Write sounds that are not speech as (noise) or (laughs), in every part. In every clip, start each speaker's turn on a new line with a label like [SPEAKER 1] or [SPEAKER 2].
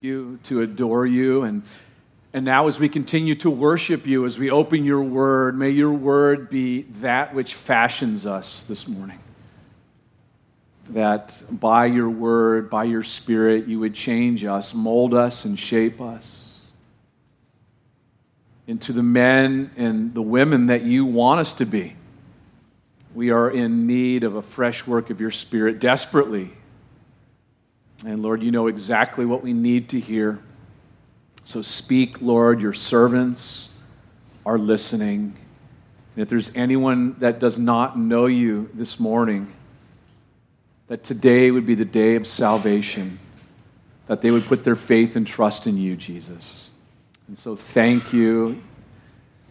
[SPEAKER 1] you, to adore you. And, and now, as we continue to worship you, as we open your word, may your word be that which fashions us this morning. That by your word, by your spirit, you would change us, mold us, and shape us into the men and the women that you want us to be. We are in need of a fresh work of your spirit desperately and Lord, you know exactly what we need to hear. So speak, Lord, your servants are listening. And if there's anyone that does not know you this morning, that today would be the day of salvation, that they would put their faith and trust in you, Jesus. And so thank you.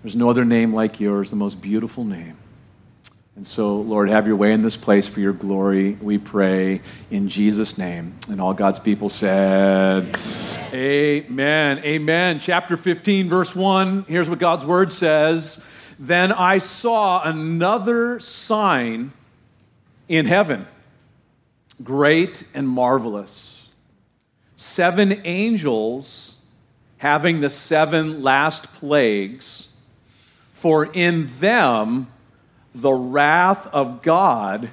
[SPEAKER 1] There's no other name like yours, the most beautiful name. And so, Lord, have your way in this place for your glory, we pray in Jesus' name. And all God's people said, Amen. Amen. Amen. Chapter 15, verse 1. Here's what God's word says Then I saw another sign in heaven, great and marvelous. Seven angels having the seven last plagues, for in them, the wrath of God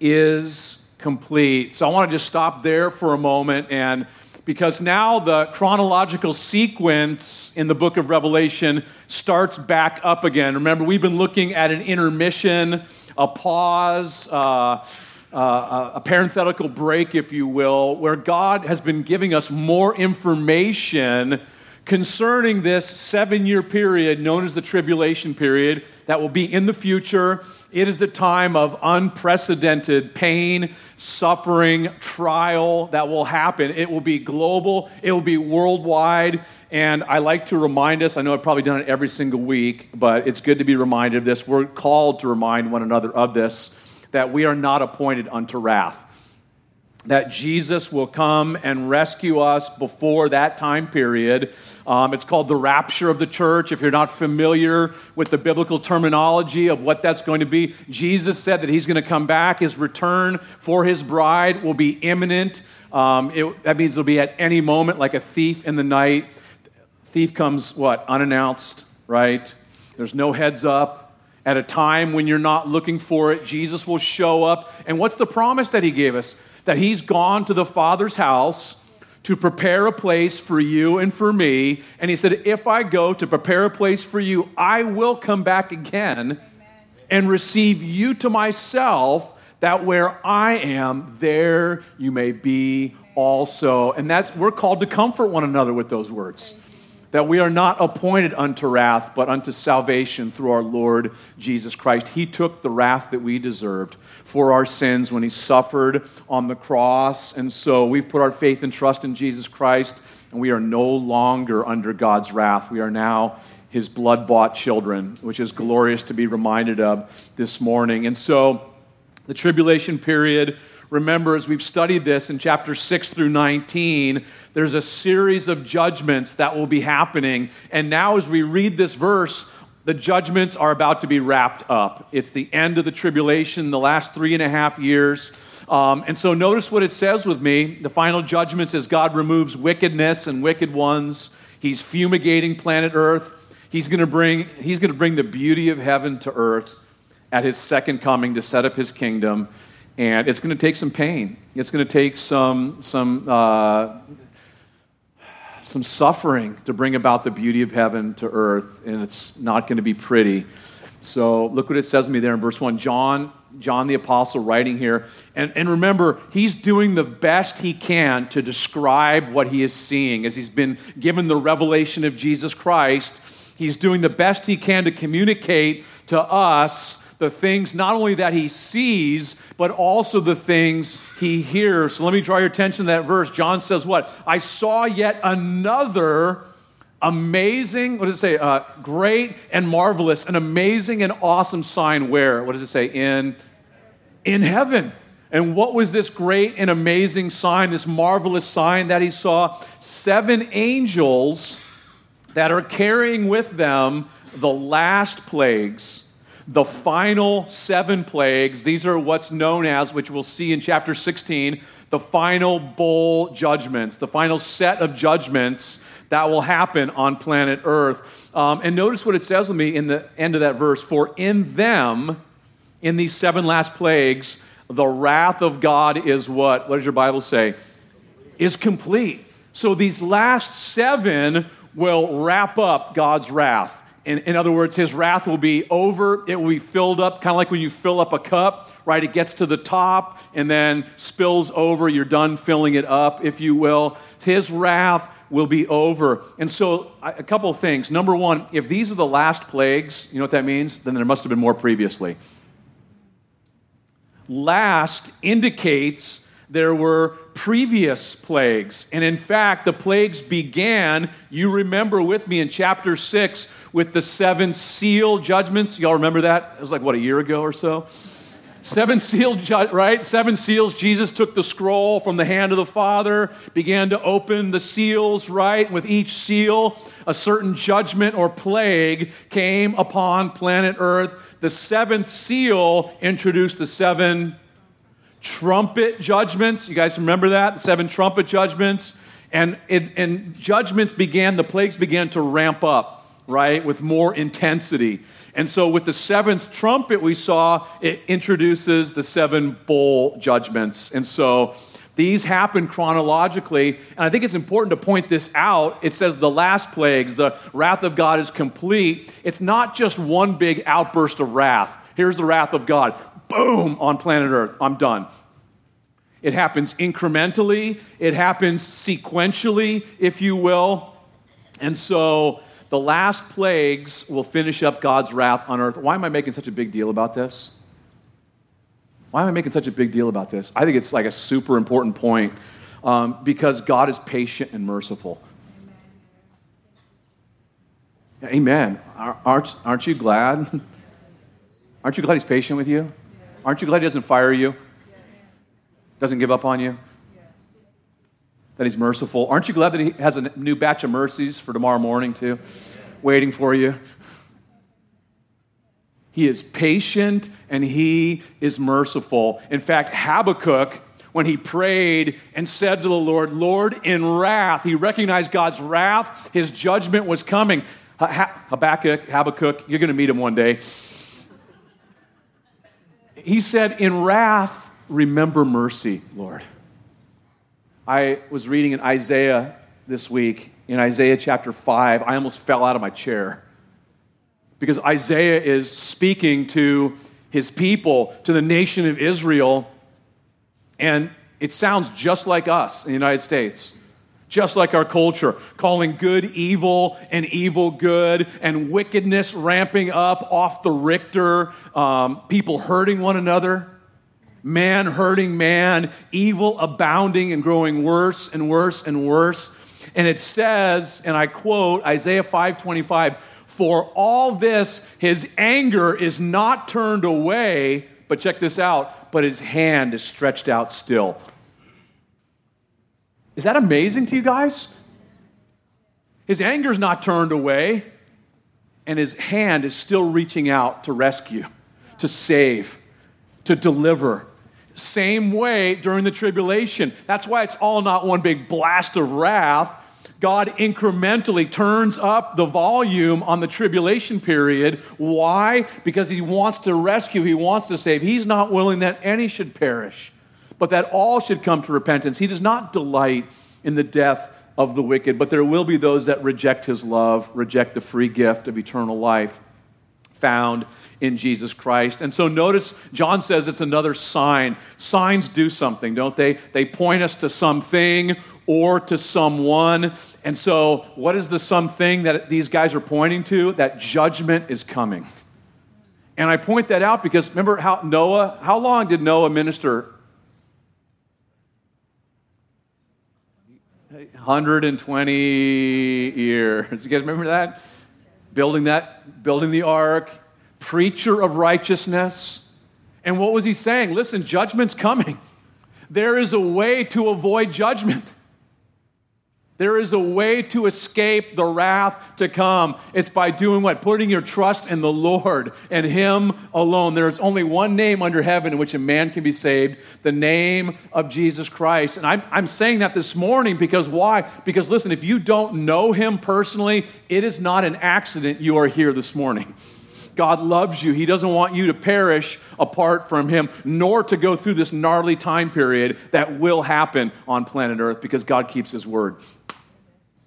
[SPEAKER 1] is complete. So I want to just stop there for a moment and because now the chronological sequence in the book of Revelation starts back up again. Remember, we've been looking at an intermission, a pause, uh, uh, a parenthetical break, if you will, where God has been giving us more information concerning this seven year period known as the tribulation period that will be in the future. It is a time of unprecedented pain, suffering, trial that will happen. It will be global, it will be worldwide. And I like to remind us, I know I've probably done it every single week, but it's good to be reminded of this. We're called to remind one another of this that we are not appointed unto wrath that Jesus will come and rescue us before that time period. Um, it's called the rapture of the church. If you're not familiar with the biblical terminology of what that's going to be, Jesus said that he's going to come back. His return for his bride will be imminent. Um, it, that means it'll be at any moment, like a thief in the night. Thief comes, what, unannounced, right? There's no heads up. At a time when you're not looking for it, Jesus will show up. And what's the promise that he gave us? That he's gone to the Father's house to prepare a place for you and for me. And he said, If I go to prepare a place for you, I will come back again and receive you to myself, that where I am, there you may be also. And that's, we're called to comfort one another with those words that we are not appointed unto wrath, but unto salvation through our Lord Jesus Christ. He took the wrath that we deserved for our sins when he suffered on the cross. And so we've put our faith and trust in Jesus Christ, and we are no longer under God's wrath. We are now his blood bought children, which is glorious to be reminded of this morning. And so the tribulation period, remember, as we've studied this in chapter 6 through 19, there's a series of judgments that will be happening. And now, as we read this verse, the judgments are about to be wrapped up. It's the end of the tribulation, the last three and a half years. Um, and so, notice what it says with me. The final judgments says God removes wickedness and wicked ones. He's fumigating planet Earth. He's going to bring, he's going to bring the beauty of heaven to earth at his second coming to set up his kingdom. And it's going to take some pain. It's going to take some, some uh, some suffering to bring about the beauty of heaven to earth, and it's not going to be pretty. So look what it says to me there in verse 1. John, John the Apostle writing here. And, and remember, he's doing the best he can to describe what he is seeing. As he's been given the revelation of Jesus Christ, he's doing the best he can to communicate to us the things not only that he sees, but also the things he hears. So let me draw your attention to that verse. John says, What? I saw yet another amazing, what does it say? Uh, great and marvelous, an amazing and awesome sign where? What does it say? In, in heaven. And what was this great and amazing sign, this marvelous sign that he saw? Seven angels that are carrying with them the last plagues the final seven plagues. These are what's known as, which we'll see in chapter 16, the final bowl judgments, the final set of judgments that will happen on planet Earth. Um, and notice what it says with me in the end of that verse For in them, in these seven last plagues, the wrath of God is what? What does your Bible say? Is complete. So these last seven will wrap up God's wrath. In, in, other words, his wrath will be over. It will be filled up, kind of like when you fill up a cup, right? It gets to the top and then spills over. You're done filling it up, if you will. His wrath will be over. And so, a couple things. Number one, if these are the last plagues, you know what that means? Then there must have been more previously. Last indicates there were previous plagues. And in fact, the plagues began, you remember with me in chapter 6 with the seven seal judgments. Y'all remember that? It was like, what, a year ago or so? Seven sealed, right? Seven seals. Jesus took the scroll from the hand of the Father, began to open the seals, right? With each seal, a certain judgment or plague came upon planet Earth. The seventh seal introduced the seven trumpet judgments. You guys remember that? The seven trumpet judgments. And, and judgments began, the plagues began to ramp up, right? With more intensity. And so, with the seventh trumpet, we saw it introduces the seven bowl judgments. And so, these happen chronologically. And I think it's important to point this out. It says the last plagues, the wrath of God is complete. It's not just one big outburst of wrath. Here's the wrath of God. Boom, on planet Earth. I'm done. It happens incrementally, it happens sequentially, if you will. And so, the last plagues will finish up God's wrath on earth. Why am I making such a big deal about this? Why am I making such a big deal about this? I think it's like a super important point um, because God is patient and merciful. Amen. Aren't, aren't you glad? (laughs) Aren't you glad He's patient with you? Aren't you glad He doesn't fire you? Doesn't give up on you? That He's merciful. Aren't you glad that He has a new batch of mercies for tomorrow morning, too? Waiting for you. He is patient and He is merciful. In fact, Habakkuk, when he prayed and said to the Lord, Lord, in wrath, he recognized God's wrath, his judgment was coming. Habakkuk, Habakkuk, you're going to meet him one day. He said, In wrath, remember mercy, Lord. I was reading in Isaiah this week, in Isaiah chapter 5. I almost fell out of my chair because Isaiah is speaking to his people, to the nation of Israel, and it sounds just like us in the United States, just like our culture, calling good evil and evil good, and wickedness ramping up off the Richter, um, people hurting one another man hurting man, evil abounding and growing worse and worse and worse. And it says, and I quote Isaiah 5:25, "For all this his anger is not turned away, but check this out, but his hand is stretched out still." Is that amazing to you guys? His anger is not turned away, and his hand is still reaching out to rescue, to save, to deliver, same way during the tribulation. That's why it's all not one big blast of wrath. God incrementally turns up the volume on the tribulation period. Why? Because He wants to rescue, He wants to save. He's not willing that any should perish, but that all should come to repentance. He does not delight in the death of the wicked, but there will be those that reject His love, reject the free gift of eternal life found in Jesus Christ. And so notice John says it's another sign. Signs do something, don't they? They point us to something or to someone. And so, what is the something that these guys are pointing to? That judgment is coming. And I point that out because remember how Noah, how long did Noah minister? 120 years. You guys remember that? Building that, building the ark, preacher of righteousness. And what was he saying? Listen, judgment's coming. There is a way to avoid judgment. There is a way to escape the wrath to come. It's by doing what? Putting your trust in the Lord and Him alone. There is only one name under heaven in which a man can be saved the name of Jesus Christ. And I'm, I'm saying that this morning because why? Because listen, if you don't know Him personally, it is not an accident you are here this morning. God loves you. He doesn't want you to perish apart from Him, nor to go through this gnarly time period that will happen on planet Earth because God keeps His word.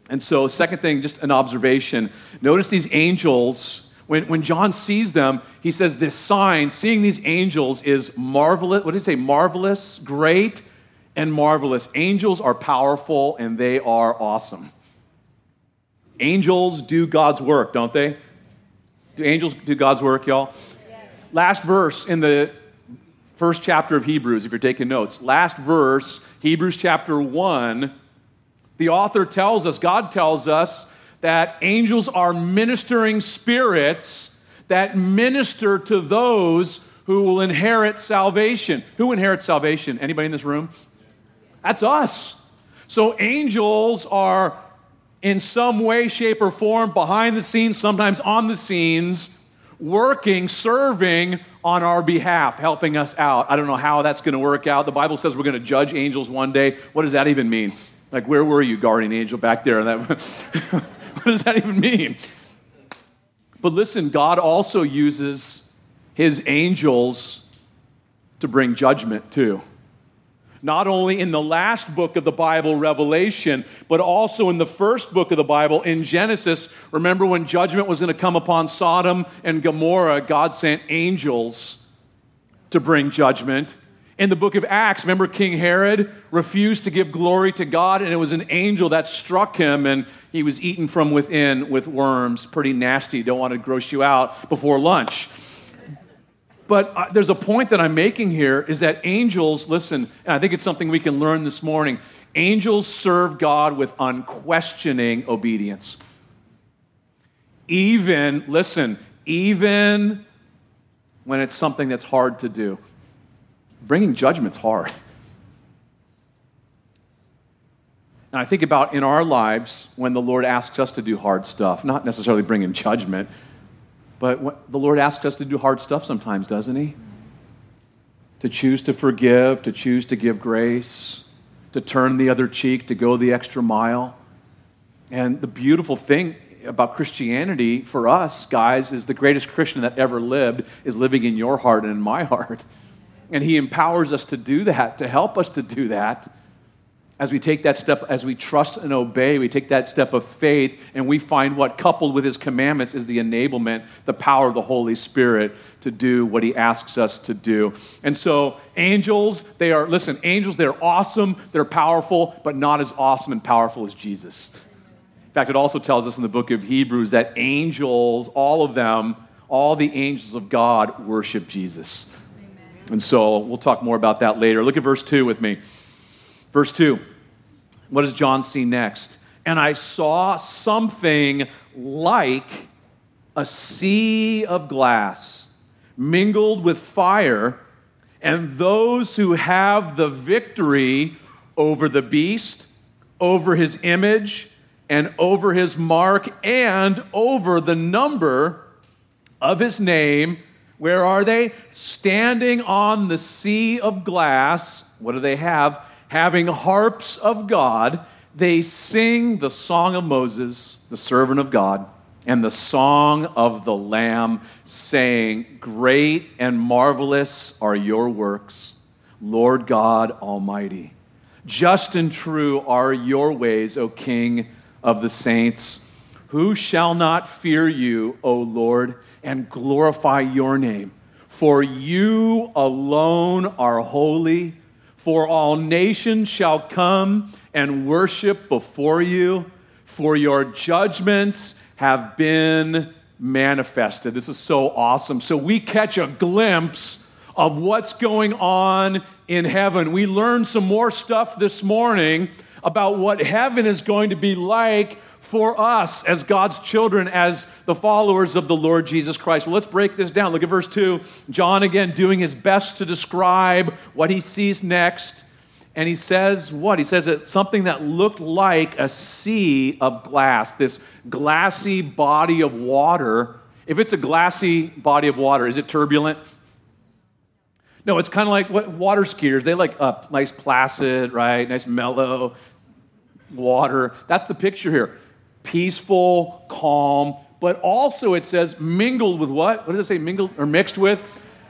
[SPEAKER 1] And so, second thing, just an observation. Notice these angels, when, when John sees them, he says this sign, seeing these angels is marvelous. What did he say? Marvelous, great, and marvelous. Angels are powerful and they are awesome. Angels do God's work, don't they? Do angels do God's work, y'all? Yes. Last verse in the first chapter of Hebrews, if you're taking notes. Last verse, Hebrews chapter 1, the author tells us, God tells us, that angels are ministering spirits that minister to those who will inherit salvation. Who inherits salvation? Anybody in this room? That's us. So angels are in some way, shape, or form behind the scenes, sometimes on the scenes, working, serving on our behalf, helping us out. I don't know how that's going to work out. The Bible says we're going to judge angels one day. What does that even mean? Like, where were you, guardian angel, back there? (laughs) what does that even mean? But listen, God also uses his angels to bring judgment too not only in the last book of the Bible, Revelation, but also in the first book of the Bible, in Genesis. Remember when judgment was going to come upon Sodom and Gomorrah, God sent angels to bring judgment. In the book of Acts, remember King Herod refused to give glory to God, and it was an angel that struck him, and he was eaten from within with worms. Pretty nasty. Don't want to gross you out before lunch. But uh, there's a point that I'm making here is that angels, listen, and I think it's something we can learn this morning. Angels serve God with unquestioning obedience. Even, listen, even when it's something that's hard to do. Bringing judgment's hard. And I think about in our lives when the Lord asks us to do hard stuff, not necessarily bringing judgment, but the Lord asks us to do hard stuff sometimes, doesn't He? To choose to forgive, to choose to give grace, to turn the other cheek, to go the extra mile. And the beautiful thing about Christianity for us, guys, is the greatest Christian that ever lived is living in your heart and in my (laughs) heart. And He empowers us to do that, to help us to do that as we take that step, as we trust and obey, we take that step of faith, and we find what, coupled with His commandments, is the enablement, the power of the Holy Spirit to do what He asks us to do. And so, angels, they are, listen, angels, they're awesome, they're powerful, but not as awesome and powerful as Jesus. In fact, it also tells us in the book of Hebrews that angels, all of them, all the angels of God worship Jesus. Amen. And so, we'll talk more about that later. Look at verse 2 with me. Verse 2. What does John see next? And I saw something like a sea of glass mingled with fire, and those who have the victory over the beast, over his image, and over his mark, and over the number of his name. Where are they? Standing on the sea of glass. What do they have? Having harps of God, they sing the song of Moses, the servant of God, and the song of the Lamb, saying, Great and marvelous are your works, Lord God Almighty. Just and true are your ways, O King of the saints. Who shall not fear you, O Lord, and glorify your name? For you alone are holy for all nations shall come and worship before you, for your judgments have been manifested. This is so awesome. So we catch a glimpse of what's going on in heaven. We learned some more stuff this morning about what heaven is going to be like for us as God's children, as the followers of the Lord Jesus Christ. Well, let's break this down. Look at verse 2. John, again, doing his best to describe what he sees next. And he says what? He says it's something that looked like a sea of glass, this glassy body of water. If it's a glassy body of water, is it turbulent? No, it's kind of like what water skiers, they like a nice placid, right? Nice mellow water. That's the picture here. Peaceful, calm, but also it says mingled with what? What does it say? Mingled or mixed with?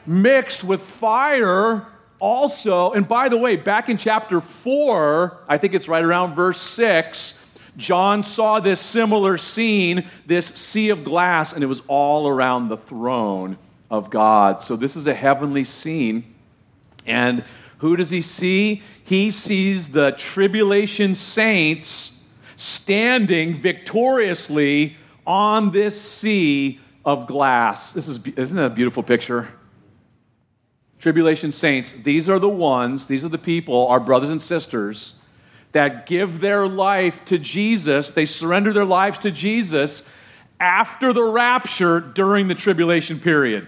[SPEAKER 1] Mixed with fire also. And by the way, back in chapter 4, I think it's right around verse 6, John saw this similar scene, this sea of glass, and it was all around the throne of God. So this is a heavenly scene. And who does he see? He sees the tribulation saints standing victoriously on this sea of glass. This is isn't that a beautiful picture? Tribulation saints, these are the ones, these are the people, our brothers and sisters that give their life to Jesus. They surrender their lives to Jesus after the rapture during the tribulation period.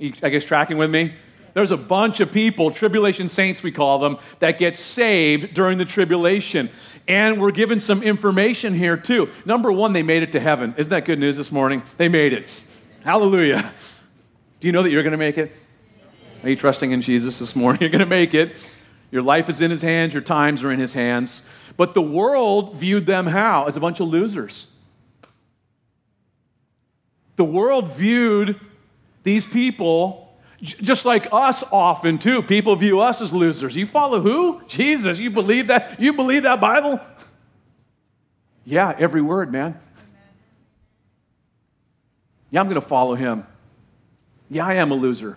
[SPEAKER 1] I guess tracking with me? There's a bunch of people, tribulation saints we call them, that get saved during the tribulation. And we're given some information here too. Number one, they made it to heaven. Isn't that good news this morning? They made it. Hallelujah. Do you know that you're going to make it? Are you trusting in Jesus this morning? (laughs) You're going to make it. Your life is in his hands, your times are in his hands. But the world viewed them how? As a bunch of losers. The world viewed these people just like us often too. People view us as losers. You follow who? Jesus. You believe that? You believe that Bible? Yeah, every word, man. Yeah, I'm going to follow him. Yeah, I am a loser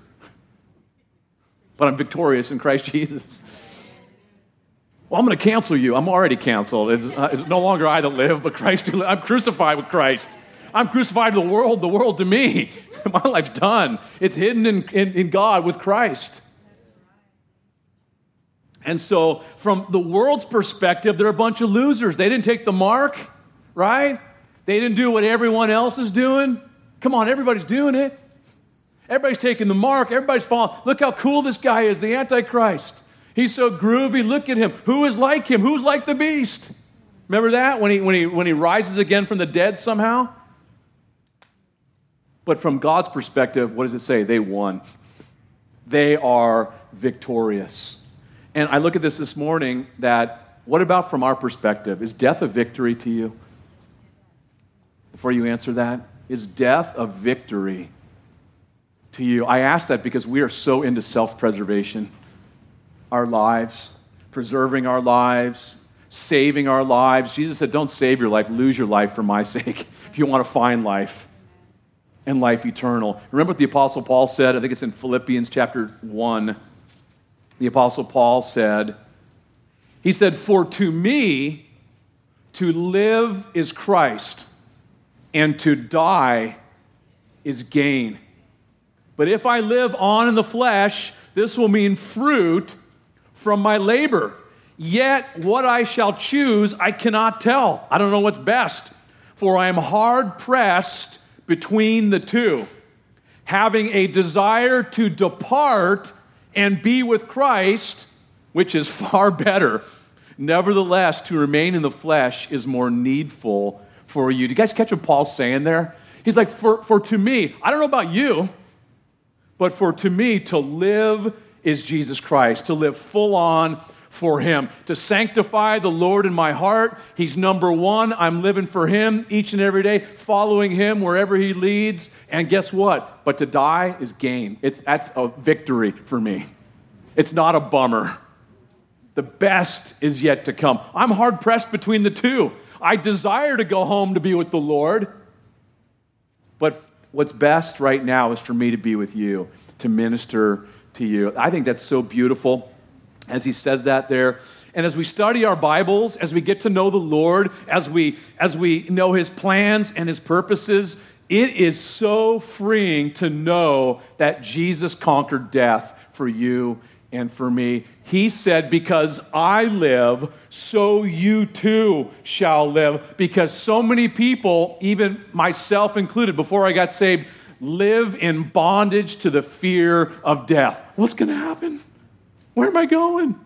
[SPEAKER 1] but I'm victorious in Christ (laughs) Jesus. Well, I'm going to cancel you. I'm already canceled. It's, uh, it's no longer I that live, but Christ who. I'm crucified with Christ. I'm crucified to the world, the world to me. (laughs) My life's done. It's hidden in, in, in God with Christ. And so, from the world's perspective, they're a bunch of losers. They didn't take the mark, right? They didn't do what everyone else is doing. Come on, everybody's doing it. Everybody's taking the mark. Everybody's following. Look how cool this guy is, the Antichrist. He's so groovy. Look at him. Who is like him? Who's like the beast? Remember that when he, when he, when he rises again from the dead somehow? But from God's perspective, what does it say? They won. They are victorious. And I look at this this morning that what about from our perspective? Is death a victory to you? Before you answer that, is death a victory to you. I ask that because we are so into self preservation, our lives, preserving our lives, saving our lives. Jesus said, Don't save your life, lose your life for my sake (laughs) if you want to find life and life eternal. Remember what the Apostle Paul said? I think it's in Philippians chapter 1. The Apostle Paul said, He said, For to me, to live is Christ, and to die is gain. But if I live on in the flesh, this will mean fruit from my labor. Yet what I shall choose, I cannot tell. I don't know what's best, for I am hard pressed between the two, having a desire to depart and be with Christ, which is (laughs) far better. Nevertheless, to remain in the flesh is more needful for you. Do you guys catch what Paul's saying there? He's like, for, for to me, I don't know about you. But for to me, to live is Jesus Christ, to live full on for Him, to sanctify the Lord in my heart. He's number one. I'm living for Him each and every day, following Him wherever He leads. And guess what? But to die is gain. It's, that's a victory for me. It's not a bummer. The best is yet to come. I'm hard pressed between the two. I desire to go home to be with the Lord, but what's best right now is for me to be with you, to minister to you. I think that's so beautiful as he says that there. And as we study our Bibles, as we get to know the Lord, as we as we know his plans and his purposes, it is so freeing to know that Jesus conquered death for you and for me. He said, Because I live, so you too shall live. Because so many people, even myself included, before I got saved, live in bondage to the fear of death. What's going to happen? Where am I going?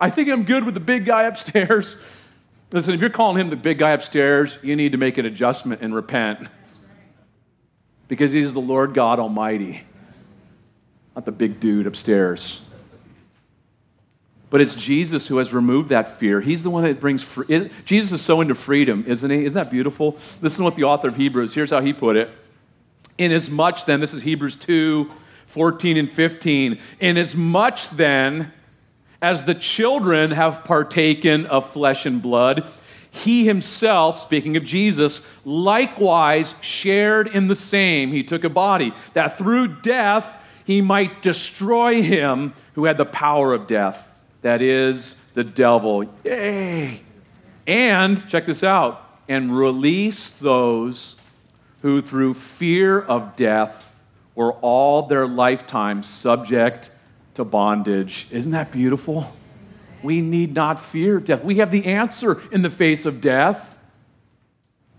[SPEAKER 1] I think I'm good with the big guy upstairs. Listen, if you're calling him the big guy upstairs, you need to make an adjustment and repent. Because he's the Lord God Almighty, not the big dude upstairs. But it's Jesus who has removed that fear. He's the one that brings free. Jesus is so into freedom, isn't he? Isn't that beautiful? Listen to what the author of Hebrews, here's how he put it. Inasmuch then, this is Hebrews 2 14 and 15. Inasmuch then as the children have partaken of flesh and blood, he himself, speaking of Jesus, likewise shared in the same. He took a body, that through death he might destroy him who had the power of death, that is, the devil. Yay! And, check this out, and release those who through fear of death were all their lifetime subject to bondage. Isn't that beautiful? We need not fear death. We have the answer in the face of death.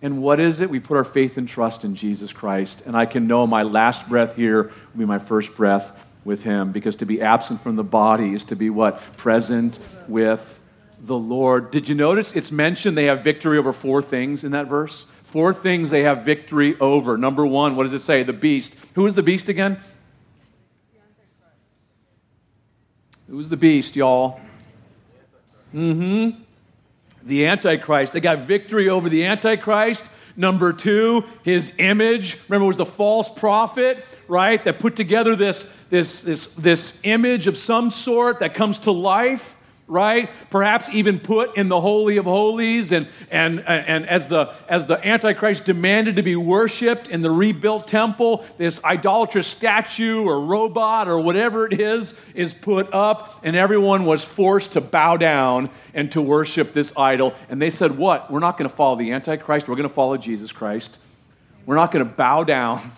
[SPEAKER 1] And what is it? We put our faith and trust in Jesus Christ. And I can know my last breath here will be my first breath with Him. Because to be absent from the body is to be what? Present with the Lord. Did you notice it's mentioned they have victory over four things in that verse? Four things they have victory over. Number one, what does it say? The beast. Who is the beast again? Who's the beast, y'all? Mm hmm. The Antichrist. They got victory over the Antichrist. Number two, his image. Remember, it was the false prophet, right? That put together this, this, this, this image of some sort that comes to life right? Perhaps even put in the Holy of Holies, and, and, and as, the, as the Antichrist demanded to be worshiped in the rebuilt temple, this idolatrous statue or robot or whatever it is is put up, and everyone was forced to bow down and to worship this idol. And they said, What? We're not going to follow the Antichrist, we're going to follow Jesus Christ. We're not going to bow down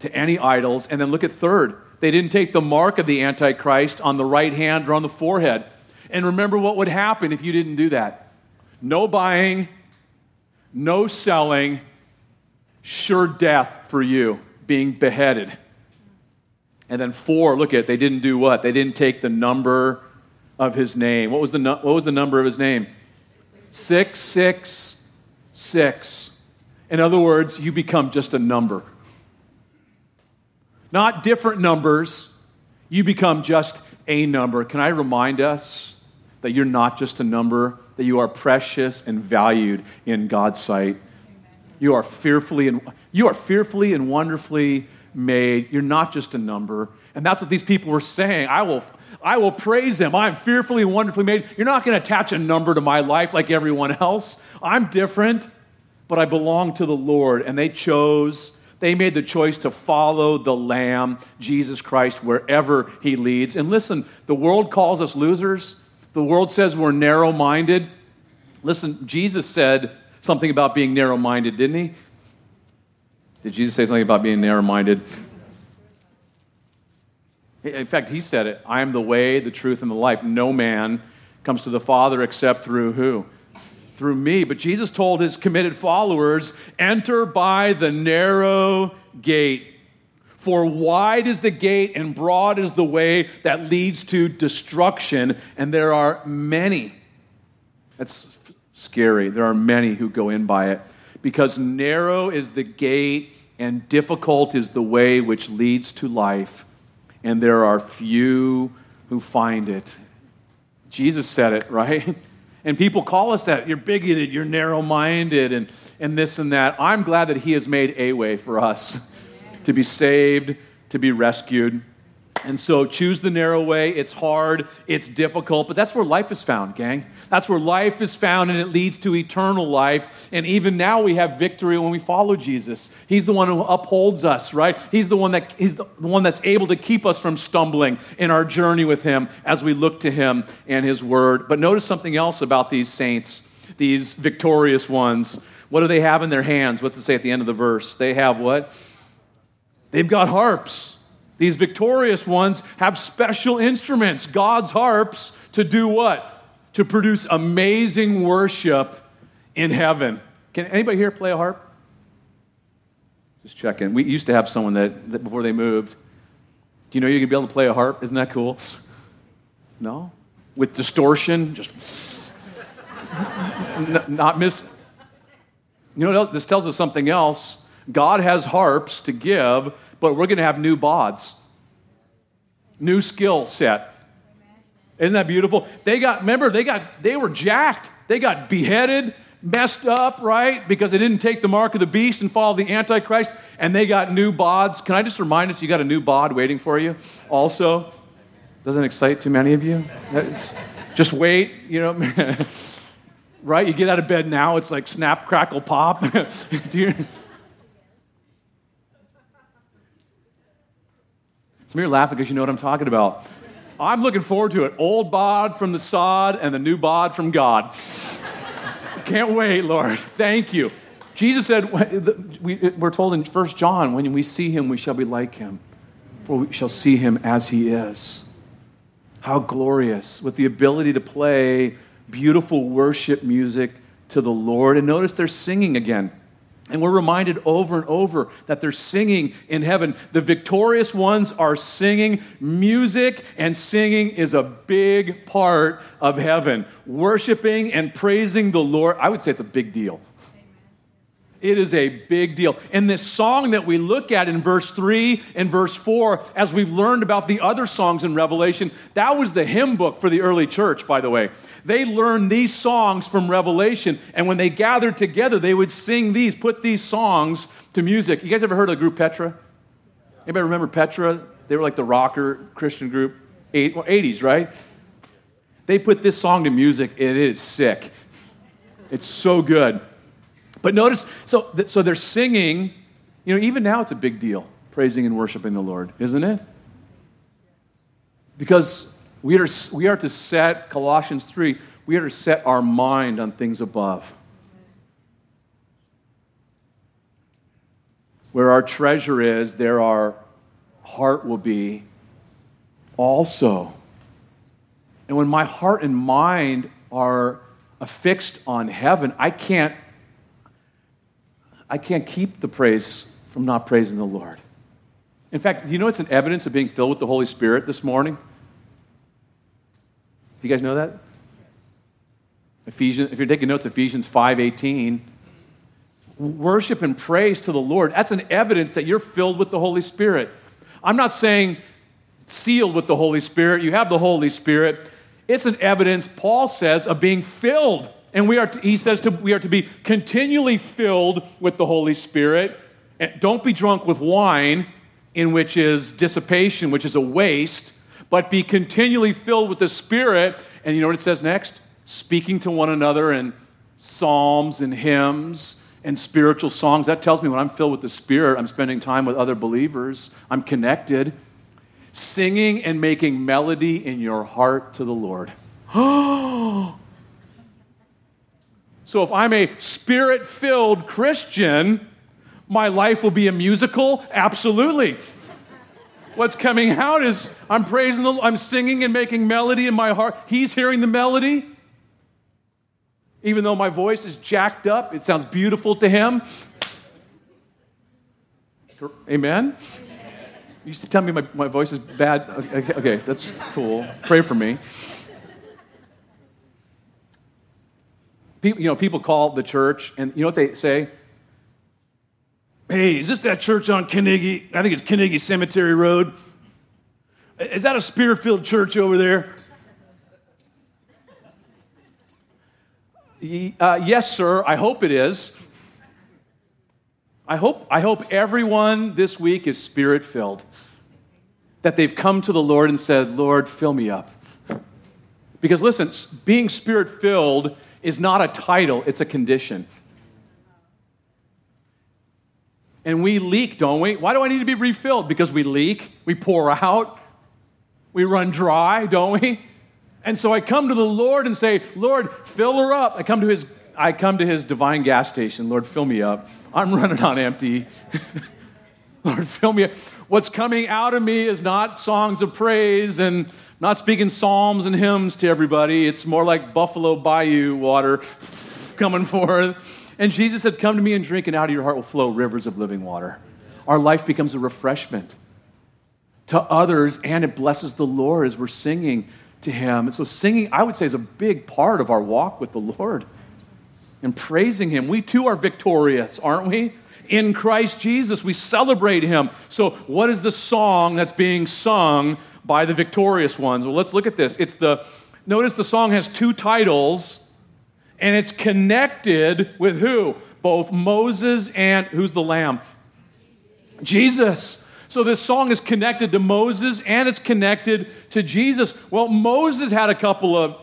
[SPEAKER 1] to any idols. And then look at third. They didn't take the mark of the Antichrist on the right hand or on the forehead. And remember what would happen if you didn't do that no buying, no selling, sure death for you, being beheaded. And then four, look at, it. they didn't do what? They didn't take the number of his name. What was the, what was the number of his name? 666. In other words, you become just a number. Not different numbers, you become just a number. Can I remind us that you're not just a number, that you are precious and valued in God's sight. You are fearfully and you are fearfully and wonderfully made. You're not just a number. And that's what these people were saying. I will, I will praise him. I'm fearfully and wonderfully made. You're not going to attach a number to my life like everyone else. I'm different, but I belong to the Lord. And they chose, they made the choice to follow the Lamb, Jesus Christ, wherever he leads. And listen, the world calls us losers. The world says we're narrow minded. Listen, Jesus said something about being narrow minded, didn't he? Did Jesus say something about being narrow minded? In fact, he said it I am the way, the truth, and the life. No man comes to the Father except through who? Through me. But Jesus told his committed followers enter by the narrow gate. For wide is the gate and broad is the way that leads to destruction, and there are many. That's scary. There are many who go in by it. Because narrow is the gate and difficult is the way which leads to life, and there are few who find it. Jesus said it, (laughs) right? And people call us that. You're bigoted, you're narrow minded, and, and this and that. I'm glad that He has made a way for us (laughs) to be saved, to be rescued. And so choose the narrow way. It's hard, it's difficult, but that's where life is found, gang. That's where life is found, and it leads to eternal life. And even now we have victory when we follow Jesus. He's the one who upholds us, right? He's the one that he's the one that's able to keep us from stumbling in our journey with him as we look to him and his word. But notice something else about these saints, these victorious ones. What do they have in their hands? What to say at the end of the verse? They have what? They've got harps. These victorious ones have special instruments, God's harps, to do what? To produce amazing worship in heaven. Can anybody here play a harp? Just checking. We used to have someone that, that before they moved. Do you know you could be able to play a harp? Isn't that cool? (laughs) No? with distortion, just (laughs) not miss. You know, this tells us something else. God has harps to give, but we're going to have new bods, new skill set. Isn't that beautiful? They got, remember, they got, they were jacked. They got beheaded, messed up, right? Because they didn't take the mark of the beast and follow the Antichrist, and they got new bods. Can I just remind us, you got a new bod waiting for you also? Doesn't excite too many of you? Just wait, you know. (laughs) right? You get out of bed now, it's like snap, crackle, pop. (laughs) Some of you are laughing because you know what I'm talking about. I'm looking forward to it. Old bod from the sod and the new bod from God. Can't wait, Lord. Thank you. Jesus said, we're told in 1 John, when we see him, we shall be like him, for we shall see him as he is. How glorious, with the ability to play beautiful worship music to the Lord. And notice they're singing again. And we're reminded over and over that they're singing in heaven. The victorious ones are singing. Music and singing is a big part of heaven. Worshiping and praising the Lord, I would say it's a big deal. It is a big deal. And this song that we look at in verse 3 and verse 4, as we've learned about the other songs in Revelation, that was the hymn book for the early church, by the way. They learned these songs from Revelation, and when they gathered together, they would sing these, put these songs to music. You guys ever heard of the group Petra? Anybody remember Petra? They were like the rocker Christian group, 80s, right? They put this song to music, and it is sick. It's so good. But notice, so, so they're singing. You know, even now it's a big deal, praising and worshiping the Lord, isn't it? Because we are, we are to set, Colossians 3, we are to set our mind on things above. Where our treasure is, there our heart will be also. And when my heart and mind are affixed on heaven, I can't I can't keep the praise from not praising the Lord. In fact, you know it's an evidence of being filled with the Holy Spirit this morning? Do you guys know that? Ephesians, if you're taking notes, Ephesians 5:18. Worship and praise to the Lord. That's an evidence that you're filled with the Holy Spirit. I'm not saying sealed with the Holy Spirit. You have the Holy Spirit. It's an evidence, Paul says, of being filled and we are to, he says to, we are to be continually filled with the Holy Spirit. And don't be drunk with wine, in which is dissipation, which is a waste, but be continually filled with the Spirit. And you know what it says next? Speaking to one another in psalms and hymns and spiritual songs. That tells me when I'm filled with the Spirit, I'm spending time with other believers, I'm connected. Singing and making melody in your heart to the Lord. (gasps) (gasps) Oh, So if I'm a spirit filled Christian, my life will be a musical? Absolutely. What's coming out is I'm praising the Lord, I'm singing and making melody in my heart. He's hearing the melody. Even though my voice is jacked up, it sounds beautiful to him. Amen? You used to tell me my, my voice is bad. Okay, okay, that's cool. Pray for me. People, you know, people call the church, and you know what they say? Hey, is this that church on Carnegie? I think it's Carnegie Cemetery Road. Is that a spirit filled church over there? Uh, yes, sir. I hope it is. I hope, I hope everyone this week is spirit filled. That they've come to the Lord and said, Lord, fill me up. Because listen, being spirit filled is not a title, it's a condition. And we leak, don't we? Why do I need to be refilled? Because we leak, we pour out, we run dry, don't we? And so I come to the Lord and say, Lord, fill her up. I come to his I come to his divine gas station. Lord, fill me up. I'm running on empty. (laughs) Lord, fill me up. What's coming out of me is not songs of praise and not speaking psalms and hymns to everybody. It's more like Buffalo Bayou water (laughs) coming forth. And Jesus said, Come to me and drink, and out of your heart will flow rivers of living water. Our life becomes a refreshment to others, and it blesses the Lord as we're singing to Him. And so, singing, I would say, is a big part of our walk with the Lord. And praising Him. We too are victorious, aren't we? In Christ Jesus, we celebrate Him. So, what is the song that's being sung by the victorious ones? Well, let's look at this. It's the, notice the song has two titles, and it's connected with who? Both Moses and who's the lamb? Jesus. So this song is connected to Moses and it's connected to Jesus. Well, Moses had a couple of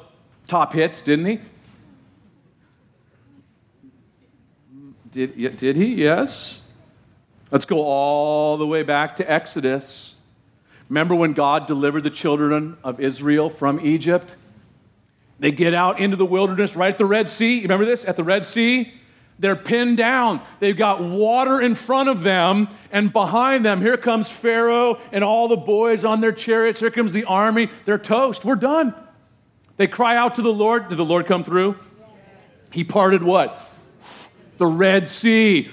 [SPEAKER 1] top hits, didn't he? Did, did he? Yes. Let's go all the way back to Exodus. Remember when God delivered the children of Israel from Egypt? They get out into the wilderness right at the Red Sea. You remember this? At the Red Sea? They're pinned down. They've got water in front of them, and behind them, here comes Pharaoh and all the boys on their chariots. Here comes the army. They're toast. We're done. They cry out to the Lord. Did the Lord come through? He parted what? The Red Sea.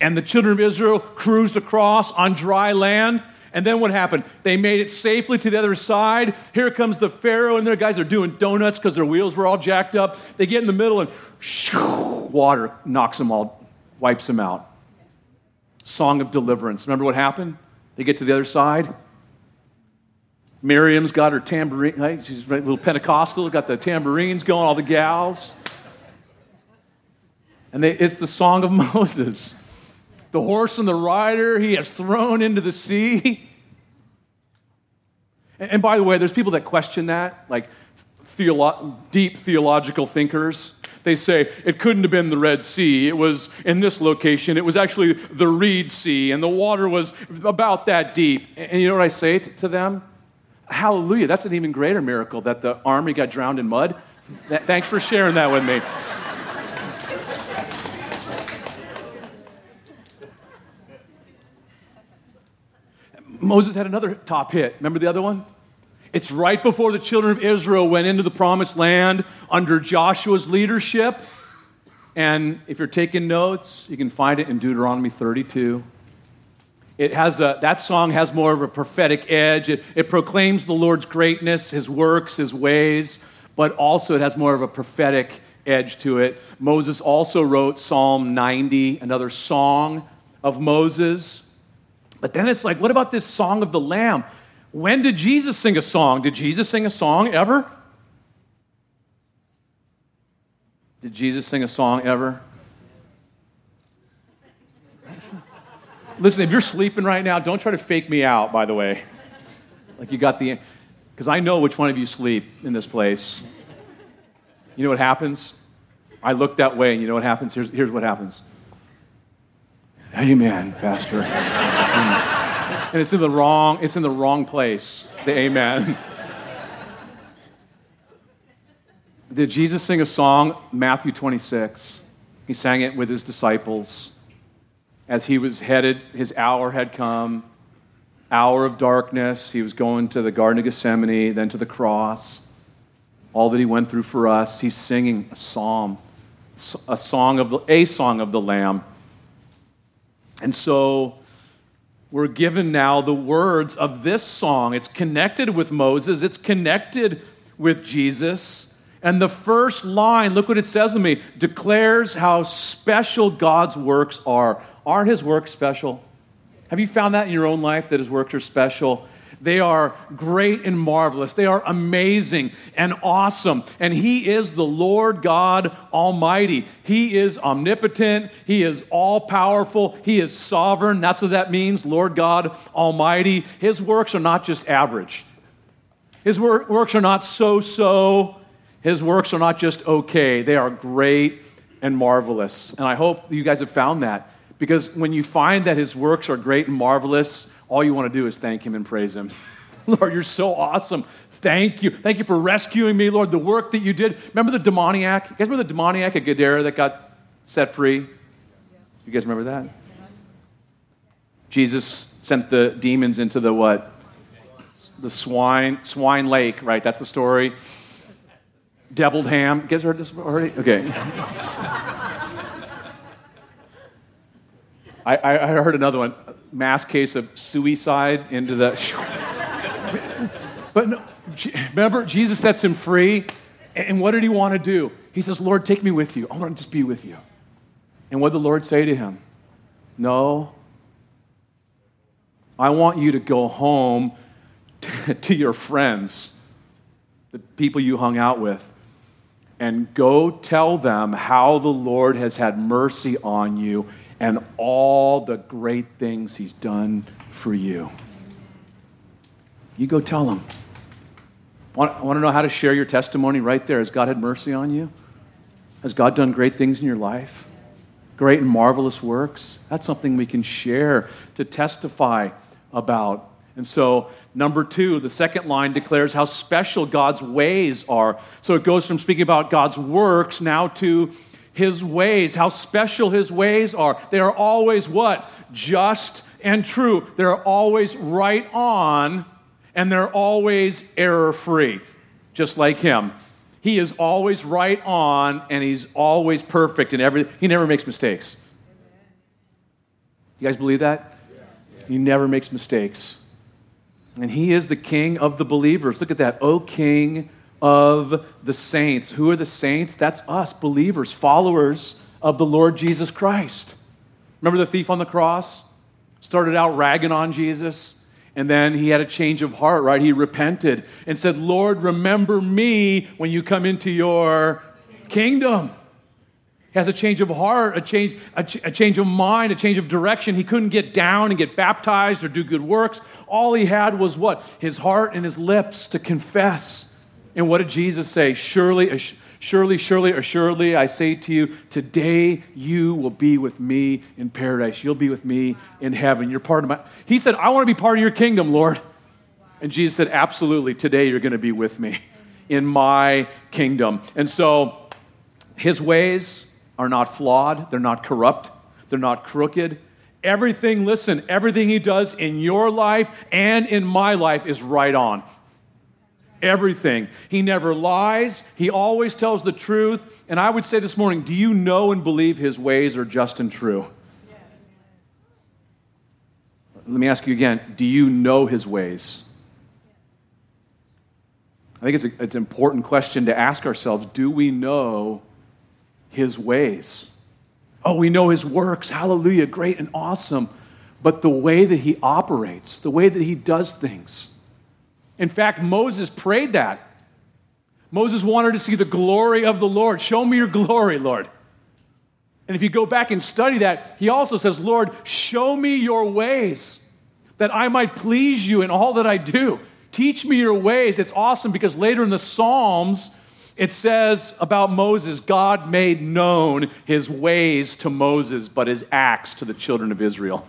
[SPEAKER 1] And the children of Israel cruised across on dry land. And then what happened? They made it safely to the other side. Here comes the Pharaoh and their guys are doing donuts because their wheels were all jacked up. They get in the middle and shoo, water knocks them all, wipes them out. Song of deliverance. Remember what happened? They get to the other side. Miriam's got her tambourine, right? She's a little Pentecostal, got the tambourines going, all the gals. And they, it's the song of (laughs) Moses the horse and the rider he has thrown into the sea. And, by the way, there's people that question that, like theolo- deep theological thinkers. They say it couldn't have been the Red Sea. It was in this location. It was actually the Reed Sea, and the water was about that deep. And you know what I say to them? Hallelujah. That's an even greater miracle that the army got drowned in mud. Thanks for sharing that with me. Moses had another top hit. Remember the other one? It's right before the children of Israel went into the promised land under Joshua's leadership. And if you're taking notes, you can find it in Deuteronomy 32. It has a, that song has more of a prophetic edge. It, it proclaims the Lord's greatness, his works, his ways, but also it has more of a prophetic edge to it. Moses also wrote Psalm 90, another song of Moses. But then it's like, what about this song of the Lamb? When did Jesus sing a song? Did Jesus sing a song ever? Did Jesus sing a song ever? Listen, if you're sleeping right now, don't try to fake me out, by the way. Like you got the, because I know which one of you sleep in this place. You know what happens? I look that way, and you know what happens? Here's, here's what happens. Amen, Pastor. and it's in the wrong, it's in the wrong place. The amen. Did Jesus sing a song? Matthew 26. He sang it with his disciples. As he was headed, his hour had come, hour of darkness. He was going to the Garden of Gethsemane, then to the cross. All that he went through for us. He's singing a psalm, a song of the, a song of the Lamb. And so we're given now the words of this song. It's connected with Moses, it's connected with Jesus. And the first line, look what it says to me, declares how special God's works are. Aren't his works special? Have you found that in your own life that his works are special? They are great and marvelous. They are amazing and awesome. And He is the Lord God Almighty. He is omnipotent. He is all powerful. He is sovereign. That's what that means, Lord God Almighty. His works are not just average, His works are not so so. His works are not just okay. They are great and marvelous. And I hope you guys have found that because when you find that His works are great and marvelous, all you want to do is thank Him and praise Him. (laughs) Lord, you're so awesome. Thank you. Thank you for rescuing me, Lord, the work that you did. Remember the demoniac? You guys remember the demoniac at Gadara that got set free? You guys remember that? Jesus sent the demons into the what? The swine, swine lake, right? That's the story. Deviled ham. You guys heard this already? Okay. (laughs) I, I heard another one mass case of suicide into the. (laughs) but no, remember, Jesus sets him free. And what did he want to do? He says, Lord, take me with you. I want to just be with you. And what did the Lord say to him? No. I want you to go home (laughs) to your friends, the people you hung out with, and go tell them how the Lord has had mercy on you and all the great things he's done for you. You go tell them. Want, want to know how to share your testimony right there? Has God had mercy on you? Has God done great things in your life? Great and marvelous works? That's something we can share to testify about. And so, number two, the second line declares how special God's ways are. So it goes from speaking about God's works now to his ways, how special his ways are. They are always what? Just and true. They're always right on and they're always error free, just like him. He is always right on and he's always perfect in everything. He never makes mistakes. You guys believe that? He never makes mistakes. And he is the king of the believers. Look at that. O king of the saints. Who are the saints? That's us, believers, followers of the Lord Jesus Christ. Remember the thief on the cross? Started out ragging on Jesus and then he had a change of heart, right? He repented and said, Lord, remember me when you come into your kingdom. He has a change of heart, a change, a, ch- a change of mind, a change of direction. He couldn't get down and get baptized or do good works. All he had was what? His heart and his lips to confess. And what did Jesus say? Surely, Surely, surely, assuredly, I say to you, today you will be with me in paradise. You'll be with me in heaven. You're part of my. He said, I want to be part of your kingdom, Lord. And Jesus said, Absolutely, today you're going to be with me in my kingdom. And so his ways are not flawed, they're not corrupt, they're not crooked. Everything, listen, everything he does in your life and in my life is right on everything. He never lies, he always tells the truth. And I would say this morning do you know and believe his ways are just and true? Let me ask you again do you know his ways? I think it's, a, it's an important question to ask ourselves. Do we know his ways? Oh, we know his works. Hallelujah. Great and awesome. But the way that he operates, the way that he does things, in fact, Moses prayed that. Moses wanted to see the glory of the Lord. Show me your glory, Lord. And if you go back and study that, he also says, Lord, show me your ways that I might please you in all that I do. Teach me your ways. It's awesome because later in the Psalms, it says about Moses, God made known his ways to Moses, but his acts to the children of Israel.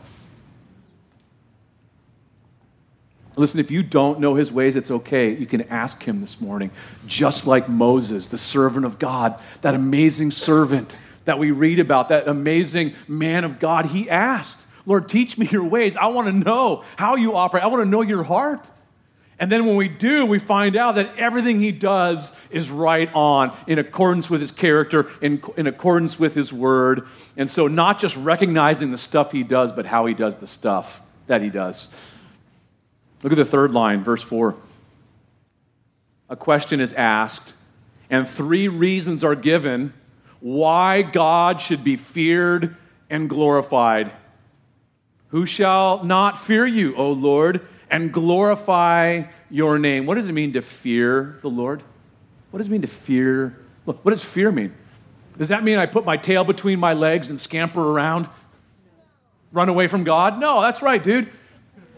[SPEAKER 1] Listen, if you don't know his ways, it's okay. You can ask him this morning. Just like Moses, the servant of God, that amazing servant that we read about, that amazing man of God, he asked, Lord, teach me your ways. I want to know how you operate, I want to know your heart. And then when we do, we find out that everything he does is right on, in accordance with his character, in, in accordance with his word. And so, not just recognizing the stuff he does, but how he does the stuff that he does. Look at the third line, verse 4. A question is asked, and three reasons are given why God should be feared and glorified. Who shall not fear you, O Lord, and glorify your name? What does it mean to fear the Lord? What does it mean to fear? Look, What does fear mean? Does that mean I put my tail between my legs and scamper around? Run away from God? No, that's right, dude.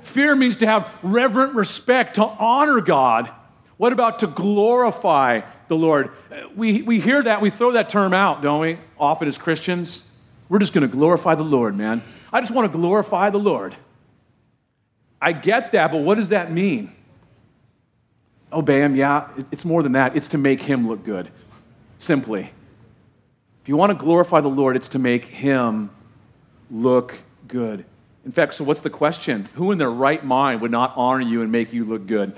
[SPEAKER 1] Fear means to have reverent respect, to honor God. What about to glorify the Lord? Uh, we, we hear that, we throw that term out, don't we? Often as Christians. We're just going to glorify the Lord, man. I just want to glorify the Lord. I get that, but what does that mean? Obey Him, yeah, it's more than that. It's to make Him look good, simply. If you want to glorify the Lord, it's to make Him look good. In fact, so what's the question? Who in their right mind would not honor you and make you look good?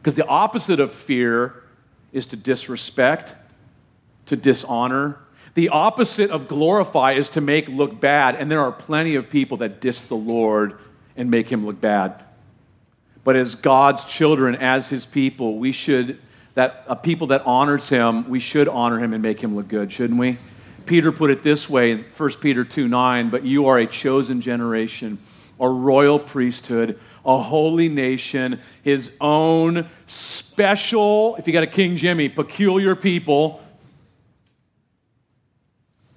[SPEAKER 1] Because the opposite of fear is to disrespect, to dishonor. The opposite of glorify is to make look bad. And there are plenty of people that diss the Lord and make him look bad. But as God's children, as his people, we should, that a people that honors him, we should honor him and make him look good, shouldn't we? Peter put it this way in 1 Peter 2 9, but you are a chosen generation, a royal priesthood, a holy nation, his own special, if you got a King Jimmy, peculiar people,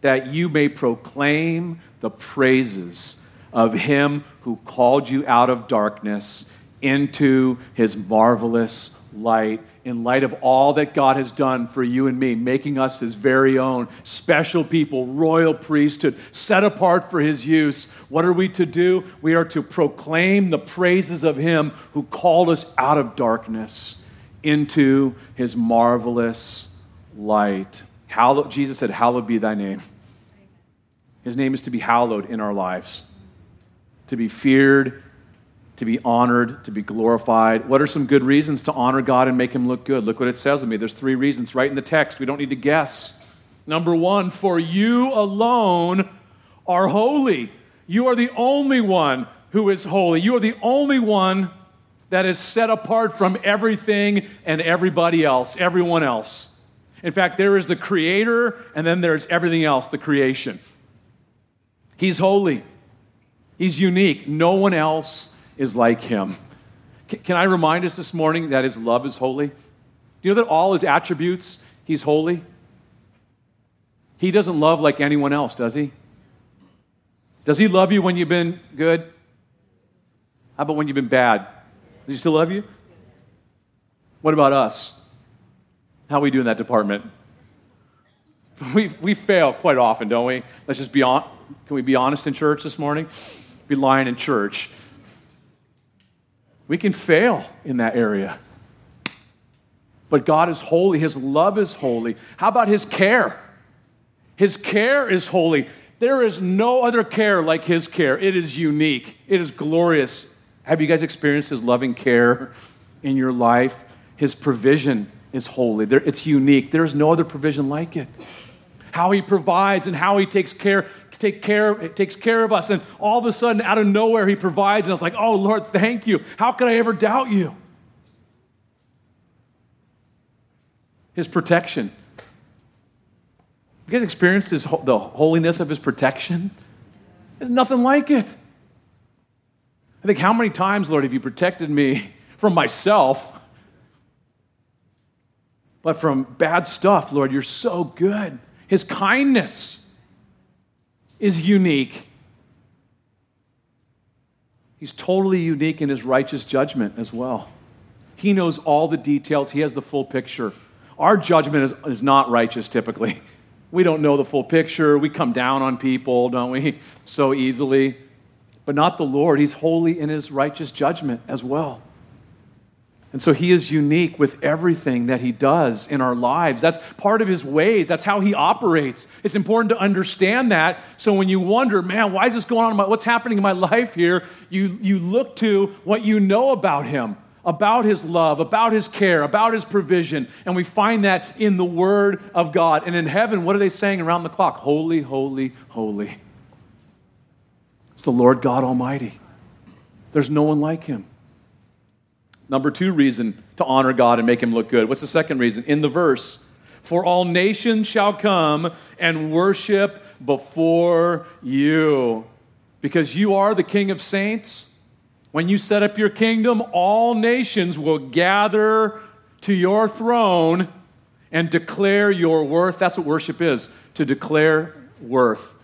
[SPEAKER 1] that you may proclaim the praises of him who called you out of darkness into his marvelous light in light of all that God has done for you and me, making us his very own special people, royal priesthood, set apart for his use. What are we to do? We are to proclaim the praises of him who called us out of darkness into his marvelous light. Hallowed, Jesus said, Hallowed be thy name. His name is to be hallowed in our lives, to be feared to be honored, to be glorified. What are some good reasons to honor God and make him look good? Look what it says to me. There's three reasons right in the text. We don't need to guess. Number one, for you alone are holy. You are the only one who is holy. You are the only one that is set apart from everything and everybody else, everyone else. In fact, there is the creator, and then there's everything else, the creation. He's holy, he's unique. No one else is like him. Can I remind us this morning that his love is holy? Do you know that all his attributes, he's holy? He doesn't love like anyone else, does he? Does he love you when you've been good? How about when you've been bad? Does he still love you? What about us? How we do in that department? (laughs) We, we fail quite often, don't we? Let's just be on. Can we be honest in church this morning? Be lying in church. We can fail in that area. But God is holy, His love is holy. How about His care? His care is holy. There is no other care like His care. It is unique, it is glorious. Have you guys experienced His loving care in your life? His provision is holy, it's unique. There is no other provision like it. How He provides and how He takes care take care, it takes care of us. And all of a sudden, out of nowhere, He provides. And I was like, oh, Lord, thank you. How could I ever doubt you? His protection. You guys experienced his, the holiness of His protection? There's nothing like it. I think, how many times, Lord, have you protected me (laughs) from myself? But from bad stuff, Lord, you're so good. His kindness is unique. He's totally unique in his righteous judgment as well. He knows all the details, he has the full picture. Our judgment is, is not righteous typically. We don't know the full picture. We come down on people, don't we, (laughs) so easily. But not the Lord. He's holy in his righteous judgment as well. And so he is unique with everything that he does in our lives. That's part of his ways. That's how he operates. It's important to understand that. So when you wonder, man, why is this going on? My, what's happening in my (laughs) life here? You, you look to what you know about him, about his love, about his care, about his provision. And we find that in the word of God. And in heaven, what are they saying around the clock? Holy, holy, holy. It's the Lord God Almighty. There's no one like him. Number two reason to honor God and make him look good. What's the second reason? In the verse, for all nations shall come and worship before you. Because you are the King of saints. When you set up your kingdom, all nations will gather to your throne and declare your worth. That's what worship is to declare worth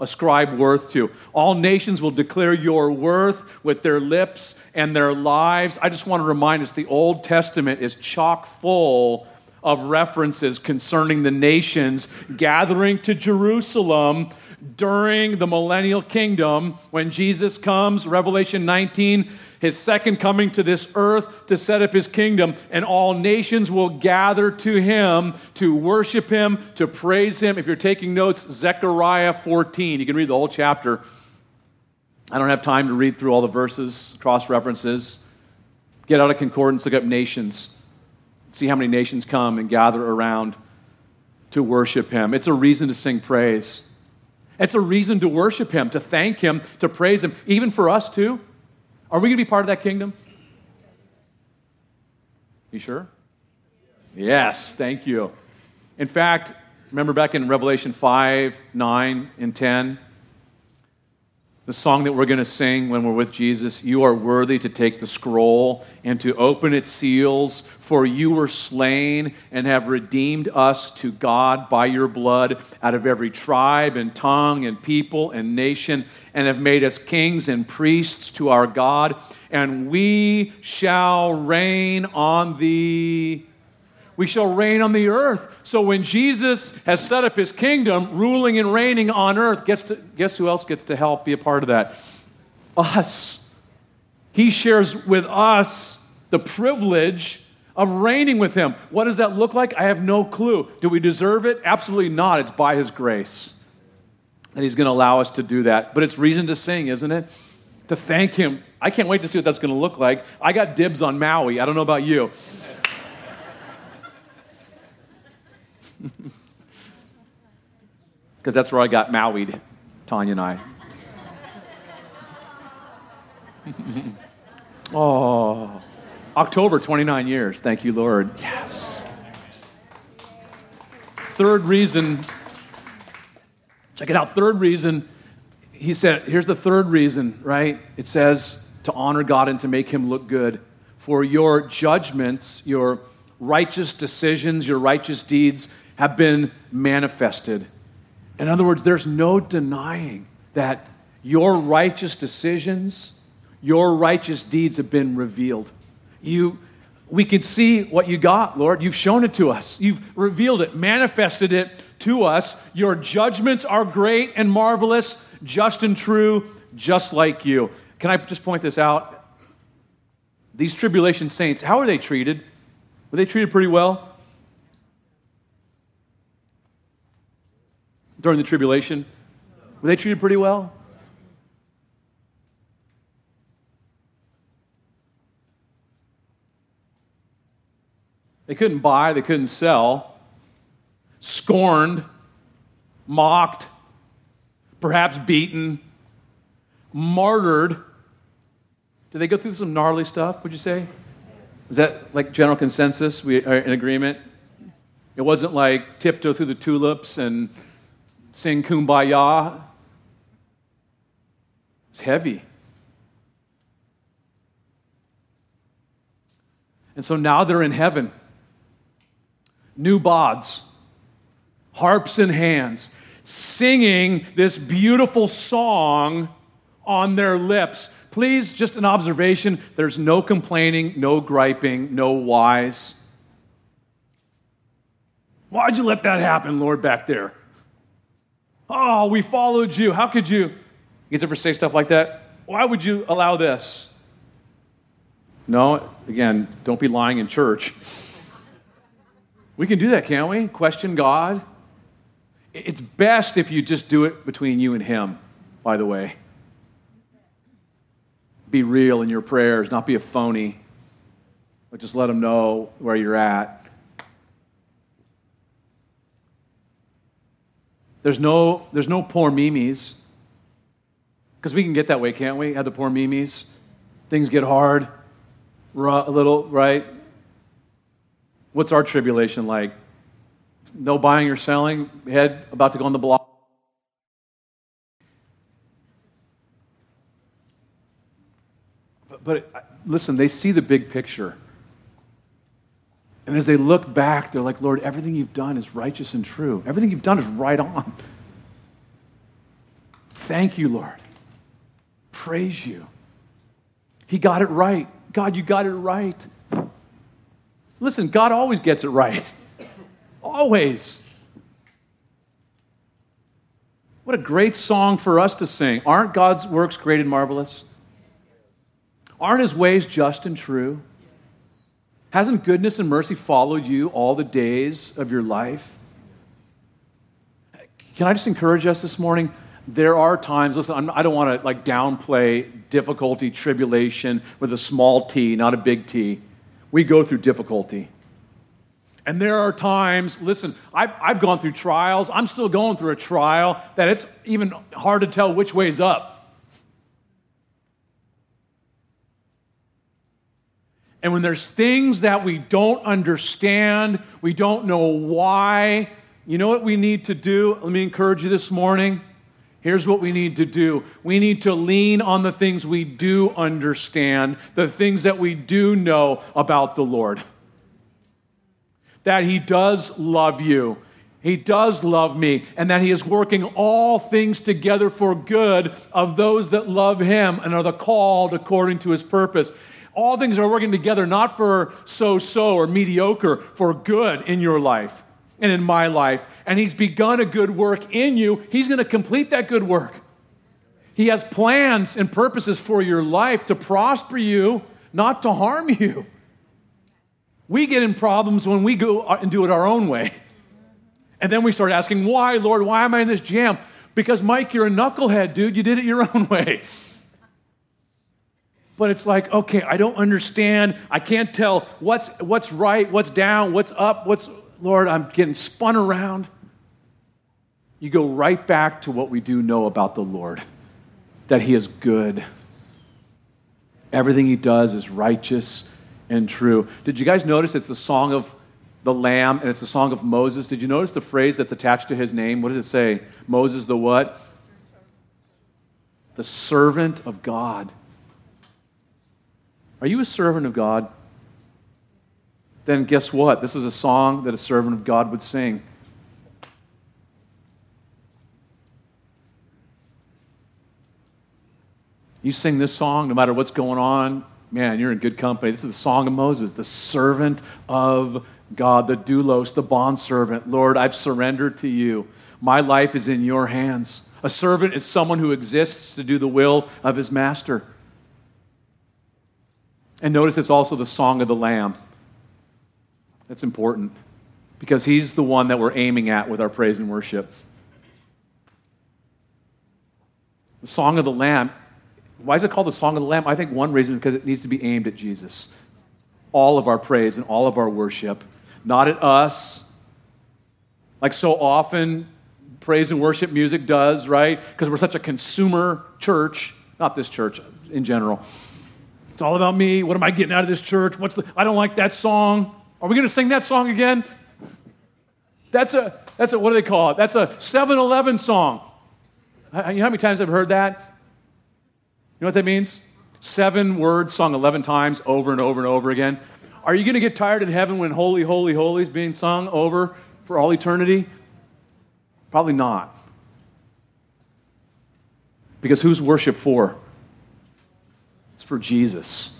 [SPEAKER 1] ascribe worth to. All nations will declare your worth with their lips and their lives. I just want to remind us the Old Testament is chock full of references concerning the nations gathering to Jerusalem during the millennial kingdom when Jesus comes, Revelation 19 his second coming to this earth to set up his kingdom, and all nations will gather to him to worship him, to praise him. If you're taking notes, Zechariah 14, you can read the whole chapter. I don't have time to read through all the verses, cross references. Get out of concordance, look up nations. See how many nations come and gather around to worship him. It's a reason to sing praise. It's a reason to worship him, to thank him, to praise him, even for us too. Are we going to be part of that kingdom? You sure? Yes, thank you. In fact, remember back in Revelation 5, 9, and 10, the song that we're going to sing when we're with Jesus, you are worthy to take the scroll and to open its seals, for you were slain and have redeemed us to God by your blood out of every tribe and tongue and people and nation, and have made us kings and priests to our God, and we shall reign on the we shall reign on the earth. So when Jesus has set up his kingdom, ruling and reigning on earth, gets to, guess who else gets to help be a part of that? Us. He shares with us the privilege of reigning with him. What does that look like? I have no clue. Do we deserve it? Absolutely not. It's by his grace. And he's going to allow us to do that. But it's reason to sing, isn't it? To thank him. I can't wait to see what that's going to look like. I got dibs on Maui. I don't know about you. (laughs) Because that's where I got Mauied, Tanya and I. (laughs) oh, October, 29 years. Thank you, Lord. Yes. Third reason, check it out. Third reason, he said, here's the third reason, right? It says to honor God and to make him look good. For your judgments, your righteous decisions, your righteous deeds have been manifested. In other words, there's no denying that your righteous decisions, your righteous deeds have been revealed. You, we can see what you got, Lord. You've shown it to us. You've revealed it, manifested it to us. Your judgments are great and marvelous, just and true, just like you. Can I just point this out? These tribulation saints, how are they treated? Were they treated pretty well? During the tribulation? Were they treated pretty well? They couldn't buy, they couldn't sell, scorned, mocked, perhaps beaten, martyred. Did they go through some gnarly stuff, would you say? Is that like general consensus? We are in agreement? It wasn't like tiptoe through the tulips and sing kumbaya. It's heavy. And so now they're in heaven. New bods, harps in hands, singing this beautiful song on their lips. Please, just an observation there's no complaining, no griping, no whys. Why'd you let that happen, Lord, back there? Oh, we followed you. How could you? You guys ever say stuff like that? Why would you allow this? No, again, don't be lying in church. We can do that, can't we? Question God. It's best if you just do it between you and Him, by the way. Be real in your prayers, not be a phony, but just let Him know where you're at. There's no, there's no poor mimes. Because we can get that way, can't we? Have the poor mimes. Things get hard, a little, right? What's our tribulation like? No buying or selling, head about to go on the block. But, but listen, they see the big picture. And as they look back, they're like, Lord, everything you've done is righteous and true. Everything you've done is right on. Thank you, Lord. Praise you. He got it right. God, you got it right. Listen, God always gets it right. Always. What a great song for us to sing. Aren't God's works great and marvelous? Aren't his ways just and true? Hasn't goodness and mercy followed you all the days of your life? Can I just encourage us this morning? There are times, listen, I don't want to like downplay difficulty, tribulation with a small t, not a big T. We go through difficulty. And there are times, listen, I've, I've gone through trials. I'm still going through a trial that it's even hard to tell which way's up. And when there's things that we don't understand, we don't know why, you know what we need to do? Let me encourage you this morning. Here's what we need to do we need to lean on the things we do understand, the things that we do know about the Lord. That He does love you, He does love me, and that He is working all things together for good of those that love Him and are the called according to His purpose all things are working together not for so so or mediocre, for good in your life and in my life. And He's begun a good work in you, He's going to complete that good work. He has plans and purposes for your life to prosper you, not to harm you. We get in problems when we go uh, and do it our own way. And then we start asking, why, Lord, why am I in this jam? Because, Mike, you're a knucklehead, dude. You did it your (laughs) own way but it's like, okay, I don't understand. I can't tell what's, what's right, what's down, what's up, what's, Lord, I'm getting spun around. You go right back to what we do know about the Lord that He is good. Everything He does is righteous and true. Did you guys notice it's the song of the Lamb and it's the song of Moses? Did you notice the phrase that's attached to his name? What does it say? Moses, the what? The servant of God. Are you a servant of God? Then guess what? This is a song that a servant of God would sing. You sing this song no matter what's going on, man, you're in good company. This is the song of Moses, the servant of God, the doulos, the bondservant. Lord, I've surrendered to you. My life is in your hands. A servant is someone who exists to do the will of his master. And notice it's also the song of the Lamb. That's important because he's the one that we're aiming at with our praise and worship. The song of the Lamb. Why is it called the song of the Lamb? I think one reason is because it needs to be aimed at Jesus. All of our praise and all of our worship, not at us. Like so often, praise and worship music does, right? Because we're such a consumer church, not this church in general. It's all about me. What am I getting out of this church? What's the I don't like that song. Are we going to sing that song again? That's a that's a what do they call it? That's a 7-Eleven song. You know how many times I've heard that? You know what that means? Seven words sung 11 times over and over and over again. Are you going to get tired in heaven when Holy, Holy, Holy is being sung over for all eternity? Probably not. Because who's worship for? For Jesus.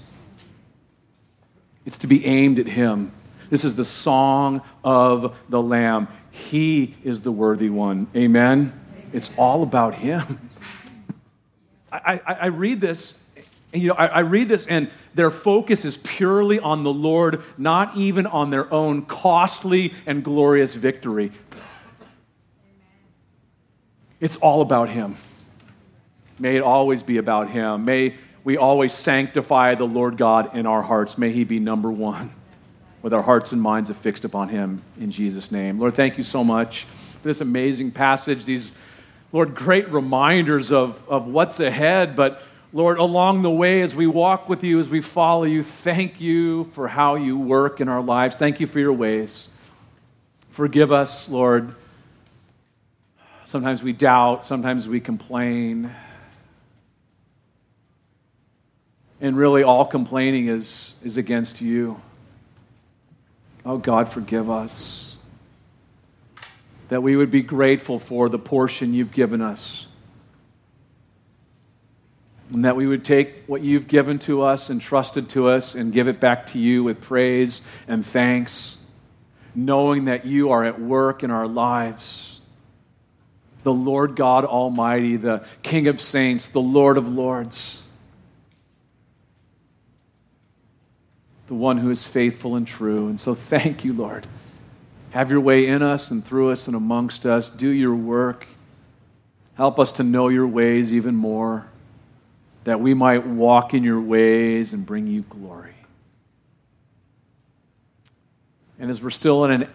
[SPEAKER 1] It's to be aimed at Him. This is the song of the Lamb. He is the worthy one. Amen? It's all about Him. I, I, I read this, and you know, I, I read this, and their focus is purely on the Lord, not even on their own costly and glorious victory. It's all about Him. May it always be about Him. May we always sanctify the Lord God in our hearts. May He be number one with our hearts and minds affixed upon Him in Jesus' name. Lord, thank you so much for this amazing passage, these, Lord, great reminders of, of what's ahead. But, Lord, along the way, as we walk with you, as we follow you, thank you for how you work in our lives. Thank you for your ways. Forgive us, Lord. Sometimes we doubt, sometimes we complain. And really, all complaining is, is against you. Oh, God, forgive us. That we would be grateful for the portion you've given us. And that we would take what you've given to us and trusted to us and give it back to you with praise and thanks, knowing that you are at work in our lives. The Lord God Almighty, the King of saints, the Lord of lords. The one who is faithful and true. And so thank you, Lord. Have your way in us and through us and amongst us. Do your work. Help us to know your ways even more, that we might walk in your ways and bring you glory. And as we're still in an